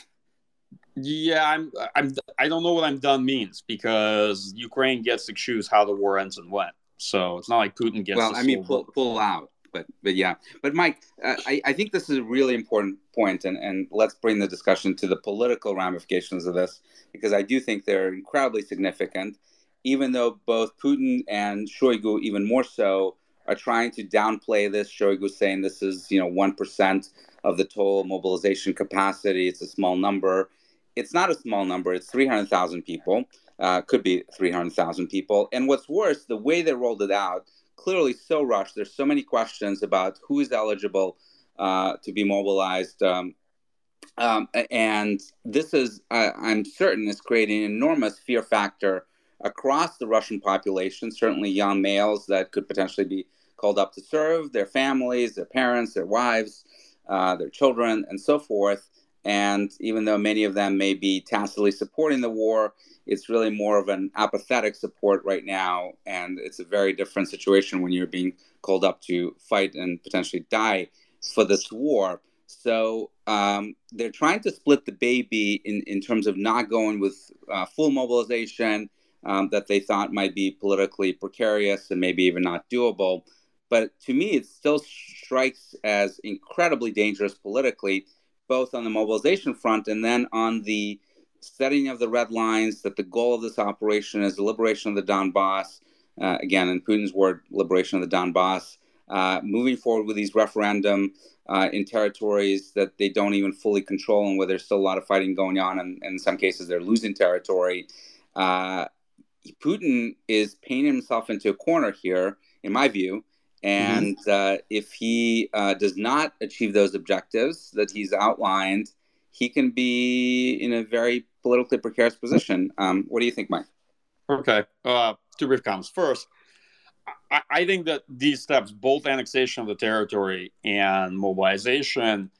Yeah, I'm. I'm. I don't know what "I'm done" means because Ukraine gets to choose how the war ends and when. So it's not like Putin gets.
Well, I mean, pull, pull out but but yeah. But Mike, uh, I, I think this is a really important point, and and let's bring the discussion to the political ramifications of this because I do think they're incredibly significant. Even though both Putin and Shoigu, even more so, are trying to downplay this. Shoigu saying this is you know one percent of the total mobilization capacity. It's a small number. It's not a small number. It's three hundred thousand people. Uh, could be 300,000 people. And what's worse, the way they rolled it out clearly so rushed. There's so many questions about who is eligible uh, to be mobilized. Um, um, and this is, I'm certain, is creating an enormous fear factor across the Russian population, certainly young males that could potentially be called up to serve, their families, their parents, their wives, uh, their children, and so forth. And even though many of them may be tacitly supporting the war, it's really more of an apathetic support right now. And it's a very different situation when you're being called up to fight and potentially die for this war. So um, they're trying to split the baby in, in terms of not going with uh, full mobilization um, that they thought might be politically precarious and maybe even not doable. But to me, it still strikes as incredibly dangerous politically, both on the mobilization front and then on the setting of the red lines, that the goal of this operation is the liberation of the Donbass. Uh, again, in Putin's word, liberation of the Donbass. Uh, moving forward with these referendum uh, in territories that they don't even fully control and where there's still a lot of fighting going on, and, and in some cases they're losing territory. Uh, Putin is painting himself into a corner here, in my view. And mm-hmm. Uh, if he uh, does not achieve those objectives that he's outlined, he can be in a very politically precarious position. Um, what do you think, Mike?
Okay. Uh, two brief comments. First, I, I think that these steps, both annexation of the territory and mobilization,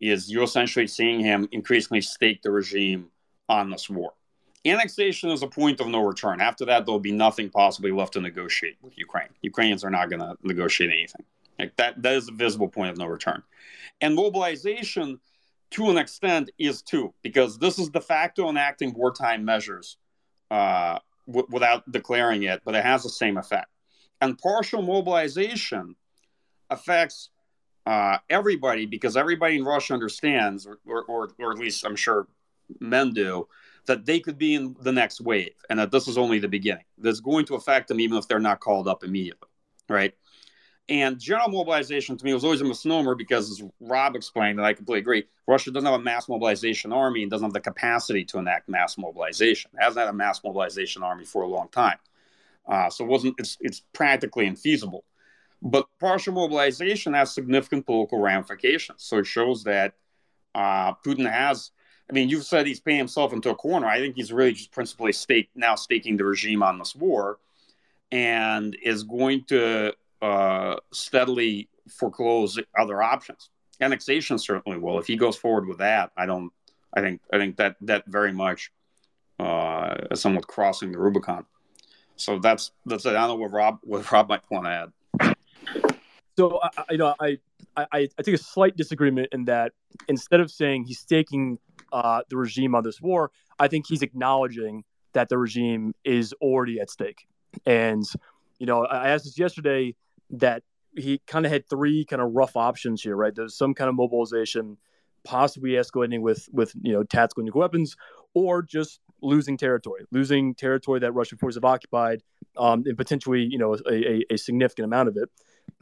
is you're essentially seeing him increasingly stake the regime on this war. Annexation is a point of no return. After that, there'll be nothing possibly left to negotiate with Ukraine. Ukrainians are not going to negotiate anything. Like that, that is a visible point of no return. And mobilization, to an extent, is too, because this is de facto enacting wartime measures uh, w- without declaring it, but it has the same effect. And partial mobilization affects uh, everybody because everybody in Russia understands, or, or, or, or at least I'm sure men do, that they could be in the next wave and that this is only the beginning. That's going to affect them even if they're not called up immediately, right? And general mobilization to me was always a misnomer because, as Rob explained, and I completely agree, Russia doesn't have a mass mobilization army and doesn't have the capacity to enact mass mobilization. It hasn't had a mass mobilization army for a long time. Uh, so it wasn't it's, it's practically infeasible. But partial mobilization has significant political ramifications. So it shows that uh, Putin has. I mean, you've said he's paying himself into a corner. I think he's really just principally stake now staking the regime on this war, and is going to uh, steadily foreclose other options. Annexation certainly will. If he goes forward with that, I don't. I think. I think that that very much uh, is somewhat crossing the Rubicon. So that's that's. I don't know what Rob what Rob might want to add.
So I, you know, I, I I take a slight disagreement in that instead of saying he's staking uh, the regime on this war, I think he's acknowledging that the regime is already at stake. And you know, I asked this yesterday that he kind of had three kind of rough options here, right? There's some kind of mobilization, possibly escalating with with you know tactical nuclear weapons, or just losing territory, losing territory that Russian forces have occupied, um, and potentially you know a, a, a, significant amount of it.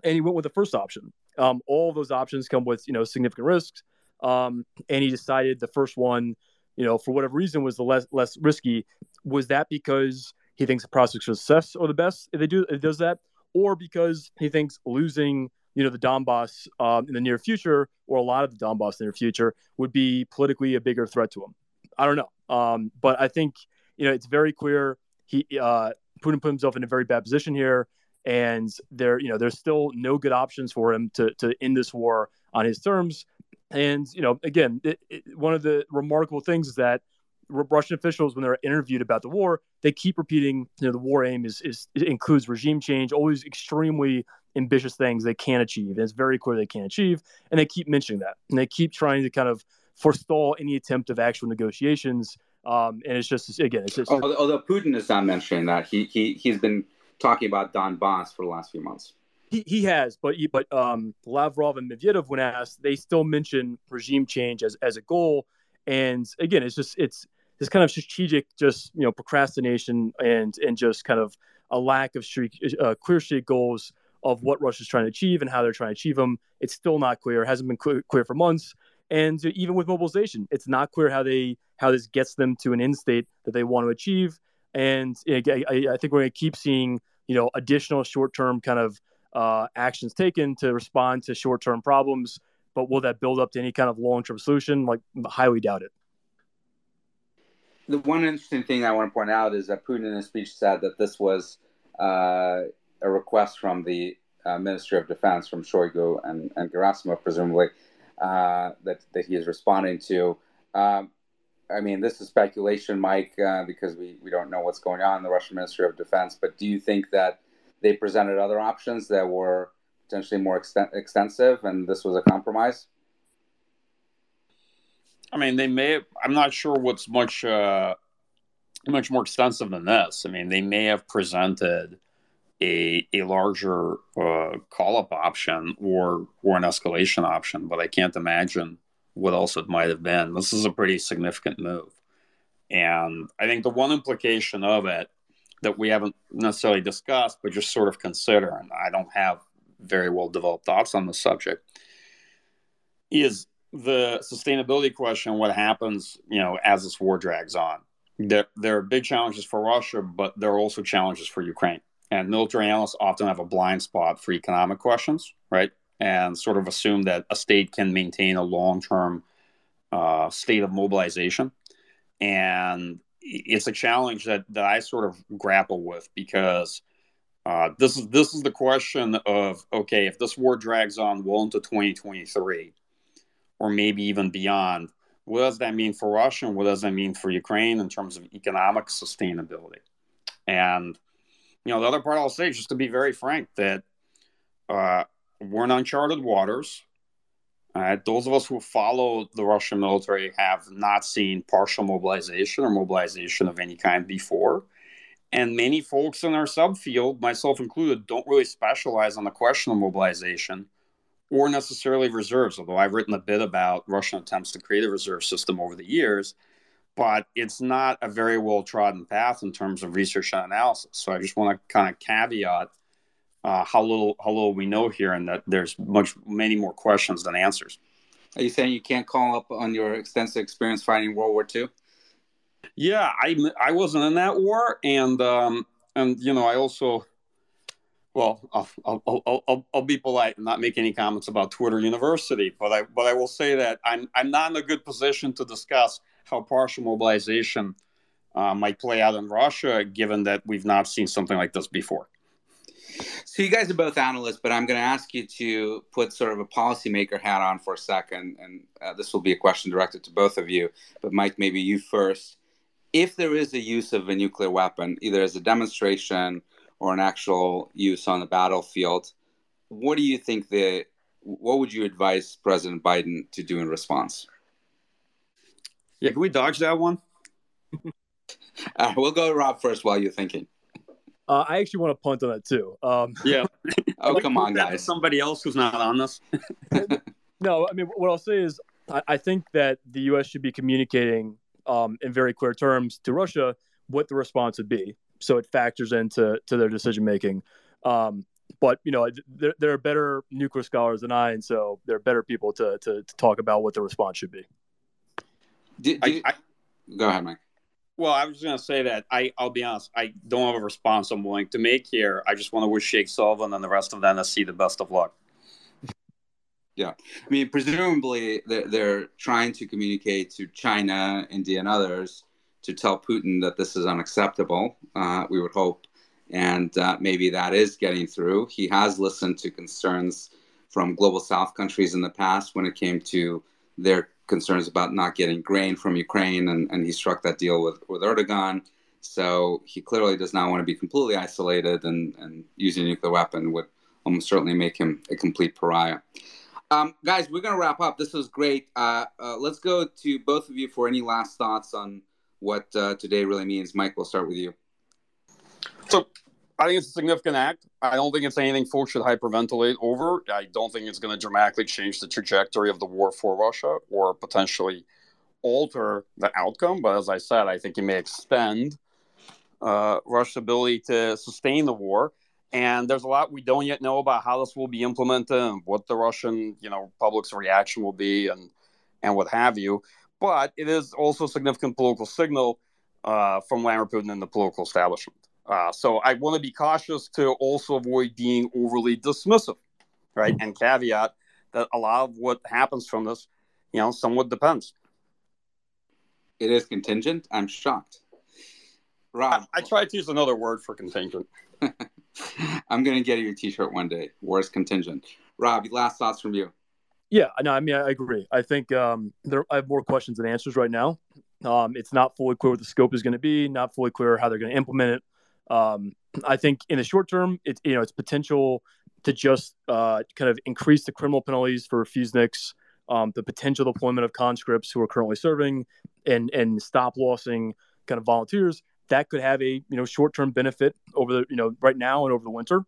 And he went with the first option. Um, all those options come with you know significant risks, um, and he decided the first one, you know, for whatever reason, was the less less risky. Was that because he thinks the prospects of success are the best if they do if does that, or because he thinks losing you know the Donbass um, in the near future, or a lot of the Donbass in the near future, would be politically a bigger threat to him. I don't know. Um, but I think you know it's very clear he uh, Putin put himself in a very bad position here, and there you know there's still no good options for him to to end this war on his terms. And you know, again, it, it, one of the remarkable things is that Russian officials, when they're interviewed about the war, they keep repeating, you know, the war aim is, is includes regime change, always extremely ambitious things they can't achieve. And it's very clear they can't achieve, and they keep mentioning that, and they keep trying to kind of forestall any attempt of actual negotiations. Um, and it's just again, it's just
although, although Putin is not mentioning that he he he's been talking about Donbass for the last few months.
He, he has, but he, but um, Lavrov and Medvedev, when asked, they still mention regime change as, as a goal. And again, it's just it's this kind of strategic, just you know, procrastination and and just kind of a lack of streak, uh, clear street goals of what Russia's trying to achieve and how they're trying to achieve them. It's still not clear. It hasn't been clear, clear for months. And even with mobilization, it's not clear how they how this gets them to an end state that they want to achieve. And I, I think we're going to keep seeing you know additional short term kind of uh, actions taken to respond to short term problems. But will that build up to any kind of long term solution? Like highly doubt it.
The one interesting thing I want to point out is that Putin in his speech said that this was uh, a request from the uh, Ministry of Defense, from Shoigu and, and Gerasimov, presumably, uh, that, that he is responding to. Um, I mean, this is speculation, Mike, uh, because we, we don't know what's going on in the Russian Ministry of Defense. But do you think that they presented other options that were potentially more extensive, and this was a compromise?
I mean, they may. Have, I'm not sure what's much uh, much more extensive than this. I mean, they may have presented a a larger uh, call up option or or an escalation option, but I can't imagine what else it might have been. This is a pretty significant move, and I think the one implication of it that we haven't necessarily discussed, but just sort of consider, and I don't have very well developed thoughts on the subject, is the sustainability question what happens you know as this war drags on? There, there are big challenges for russia but there are also challenges for ukraine. And military analysts often have a blind spot for economic questions right? And sort of assume that a state can maintain a long-term uh, state of mobilization. And it's a challenge that, that i sort of grapple with because Uh, this is this is the question of okay, if this war drags on well into 2023, or maybe even beyond, what does that mean for Russia and what does that mean for Ukraine in terms of economic sustainability? And you know, the other part I'll say, just to be very frank, that uh, we're in uncharted waters. Uh, those of us who follow the Russian military have not seen partial mobilization or mobilization of any kind before. And many folks in our subfield, myself included, don't really specialize on the question of mobilization or necessarily reserves, although I've written a bit about Russian attempts to create a reserve system over the years. But it's not a very well trodden path in terms of research and analysis. So I just want to kind of caveat uh, how little how little we know here, and that there's much many more questions than answers.
Are you saying you can't call up on your extensive experience fighting World War II?
Yeah, I I wasn't in that war, and um, and you know I also, well, I'll I'll, I'll I'll I'll be polite and not make any comments about Twitter University, but I but I will say that I'm I'm not in a good position to discuss how partial mobilization uh, might play out in Russia, given that we've not seen something like this before.
So you guys are both analysts, but I'm going to ask you to put sort of a policymaker hat on for a second, and uh, this will be a question directed to both of you. But Mike, maybe you first if there is a use of a nuclear weapon, either as a demonstration or an actual use on the battlefield, what do you think the what would you advise President Biden to do in response?
Yeah, can we dodge that one? *laughs*
uh, we'll go Rob first while you're thinking.
Uh, I actually want to punt on that too. Um, *laughs*
yeah.
oh, come on, guys.
Somebody else who's not on this. *laughs* *laughs*
no, I mean, what I'll say is I, I think that the U.S. should be communicating um, in very clear terms to Russia what the response would be. So it factors into to their decision making. Um, but you know, there, there, are better nuclear scholars than I, and so there are better people to, to, to talk about what the response should be.
Do, do you, I, I, go ahead, Mike.
Well, I was going to say that I, I'll be honest, I don't have a response I'm willing to make here. I just want to wish Jake Sullivan and the rest of the NSC the best of luck.
Yeah, I mean, presumably they're, they're trying to communicate to China, India, and others to tell Putin that this is unacceptable. Uh, we would hope, and uh, maybe that is getting through. He has listened to concerns from global South countries in the past when it came to their concerns about not getting grain from Ukraine, and, and he struck that deal with, with Erdogan. So he clearly does not want to be completely isolated, and, and using a nuclear weapon would almost certainly make him a complete pariah. Um, guys, we're going to wrap up. This was great. Uh, uh, let's go to both of you for any last thoughts on what uh, today really means. Mike, we'll start with you.
So, I think it's a significant act. I don't think it's anything folks should hyperventilate over. I don't think it's going to dramatically change the trajectory of the war for Russia or potentially alter the outcome. But as I said, I think it may extend uh, Russia's ability to sustain the war. And there's a lot we don't yet know about how this will be implemented and what the Russian, you know, public's reaction will be and and what have you. But it is also a significant political signal uh, from Vladimir Putin and the political establishment. Uh, so I want to be cautious to also avoid being overly dismissive, right? And caveat that a lot of what happens from this, you know, somewhat depends.
It is contingent. I'm shocked. Rob,
I, I tried to use another word for contingent. *laughs*
I'm gonna get you a T-shirt one day. Worst contingent. Rob, last thoughts from you.
Yeah, no, I mean I agree. I think um, there I have more questions than answers right now. Um, it's not fully clear what the scope is going to be. Not fully clear how they're going to implement it. Um, I think in the short term, it's you know it's potential to just uh, kind of increase the criminal penalties for refuseniks, um, the potential deployment of conscripts who are currently serving, and and stop lossing kind of volunteers that could have a you know short term benefit over the you know right now and over the winter.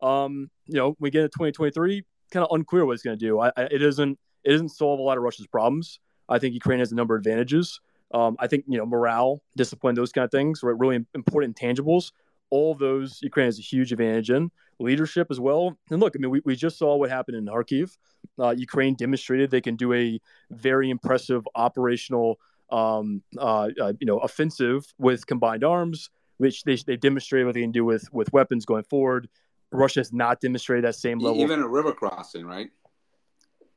Um, you know, we get into 2023, kind of unclear what it's going to do. I, I, it isn't it doesn't solve a lot of Russia's problems. I think Ukraine has a number of advantages. Um, I think you know morale, discipline, those kind of things, right? Really important intangibles. All of those Ukraine has a huge advantage in leadership as well. And look, I mean, we, we just saw what happened in Kharkiv. Uh, Ukraine demonstrated they can do a very impressive operational um, uh, uh, you know, offensive with combined arms, which they they demonstrated what they can do with with weapons going forward. Russia has not demonstrated that same level.
Even a river crossing, right?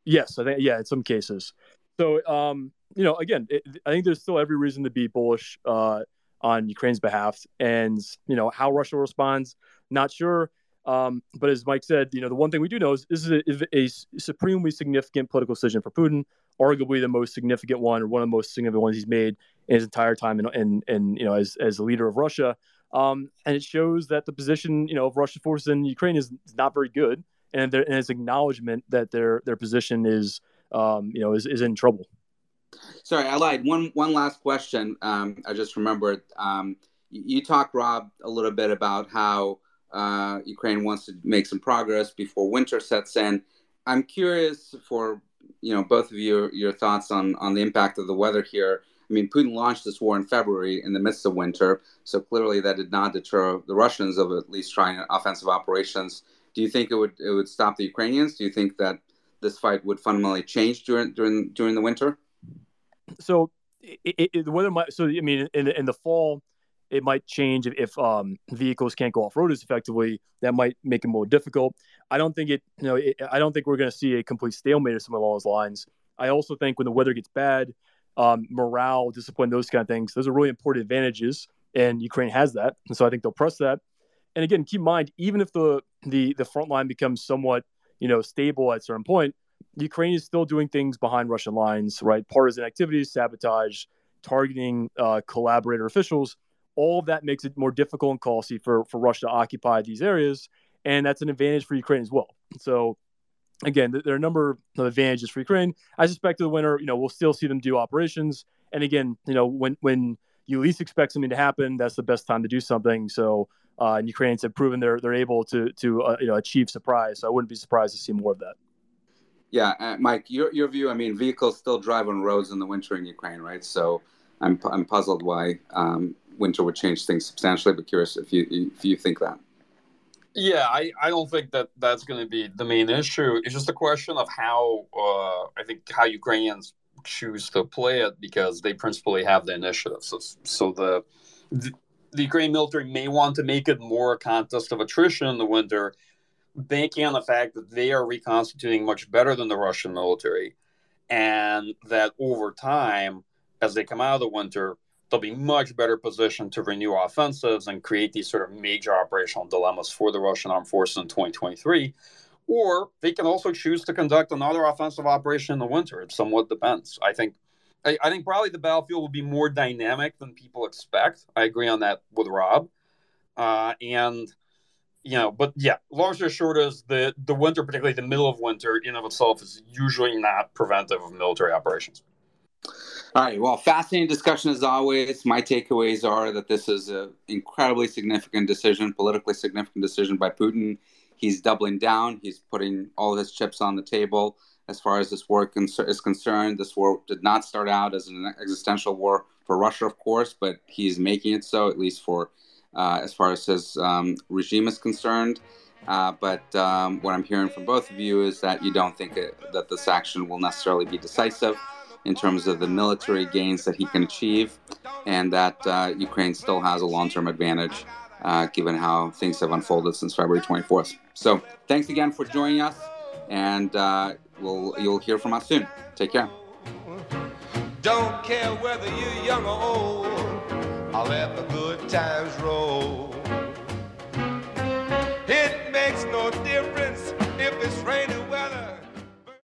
Yes, I think yeah, in some cases. So, um, you know, again, it, I think there's still every reason to be bullish uh, on Ukraine's behalf. And you know how Russia responds, not sure. Um, but as Mike said, you know the one thing we do know is this is a, a, supremely significant political decision for Putin, arguably the most significant one or one of the most significant ones he's made in his entire time in, in, in you know as as a leader of Russia. Um, and it shows that the position you know of Russian forces in Ukraine is, is not very good, and, there, and it's acknowledgement that their their position is um, you know is, is in trouble.
Sorry, I lied. One one last question. Um, I just remembered. Um, you talked, Rob, a little bit about how uh, Ukraine wants to make some progress before winter sets in. I'm curious for you know both of you your thoughts on on the impact of the weather here. I mean, Putin launched this war in February in the midst of winter, so clearly that did not deter the Russians of at least trying offensive operations. Do you think it would it would stop the Ukrainians? Do you think that this fight would fundamentally change during during during the winter?
So it, it, the weather might. So I mean, in in the fall, it might change if, um, vehicles can't go off road as effectively. That might make it more difficult. I don't think it. You know, it, I don't think we're going to see a complete stalemate or something along those lines. I also think when the weather gets bad, um, morale, discipline, those kind of things, those are really important advantages, and Ukraine has that, and so I think they'll press that. And again, keep in mind, even if the the the front line becomes somewhat you know stable at certain point, Ukraine is still doing things behind Russian lines, right? Partisan activities, sabotage, targeting uh, collaborator officials. All of that makes it more difficult and costly for, for Russia to occupy these areas. And that's an advantage for Ukraine as well. So, again, there are a number of advantages for Ukraine. I suspect the winter, you know, we'll still see them do operations. And again, you know, when, when you least expect something to happen, that's the best time to do something. So, uh, and Ukrainians have proven they're, they're able to, to uh, you know, achieve surprise. So I wouldn't be surprised to see more of that.
Yeah, uh, Mike, your your view. I mean, vehicles still drive on roads in the winter in Ukraine, right? So, I'm I'm puzzled why um, winter would change things substantially. But curious if you if you think that.
Yeah, I, I don't think that that's going to be the main issue. It's just a question of how uh, I think how Ukrainians choose to play it because they principally have the initiative. So so the, the the Ukrainian military may want to make it more a contest of attrition in the winter banking on the fact that they are reconstituting much better than the Russian military, and that over time, as they come out of the winter, they'll be much better positioned to renew offensives and create these sort of major operational dilemmas for the Russian armed forces in 2023. Or they can also choose to conduct another offensive operation in the winter. It somewhat depends. I think I, think probably the battlefield will be more dynamic than people expect. I agree on that with Rob. Uh, and you know, but yeah, long story short is the the winter, particularly the middle of winter, in of itself is usually not preventive of military operations.
All right. Well, fascinating discussion as always. My takeaways are that this is an incredibly significant decision, politically significant decision by Putin. He's doubling down. He's putting all his chips on the table as far as this war is concerned. This war did not start out as an existential war for Russia, of course, but he's making it so, at least for as far as his um, regime is concerned. Uh, but um, what I'm hearing from both of you is that you don't think it, that this action will necessarily be decisive in terms of the military gains that he can achieve, and that uh, Ukraine still has a long-term advantage uh, given how things have unfolded since February 24th. So, thanks again for joining us, and uh, we'll you'll hear from us soon. Take care. Don't care whether you're young or old. I'll let the good times roll. It makes no difference if it's raining.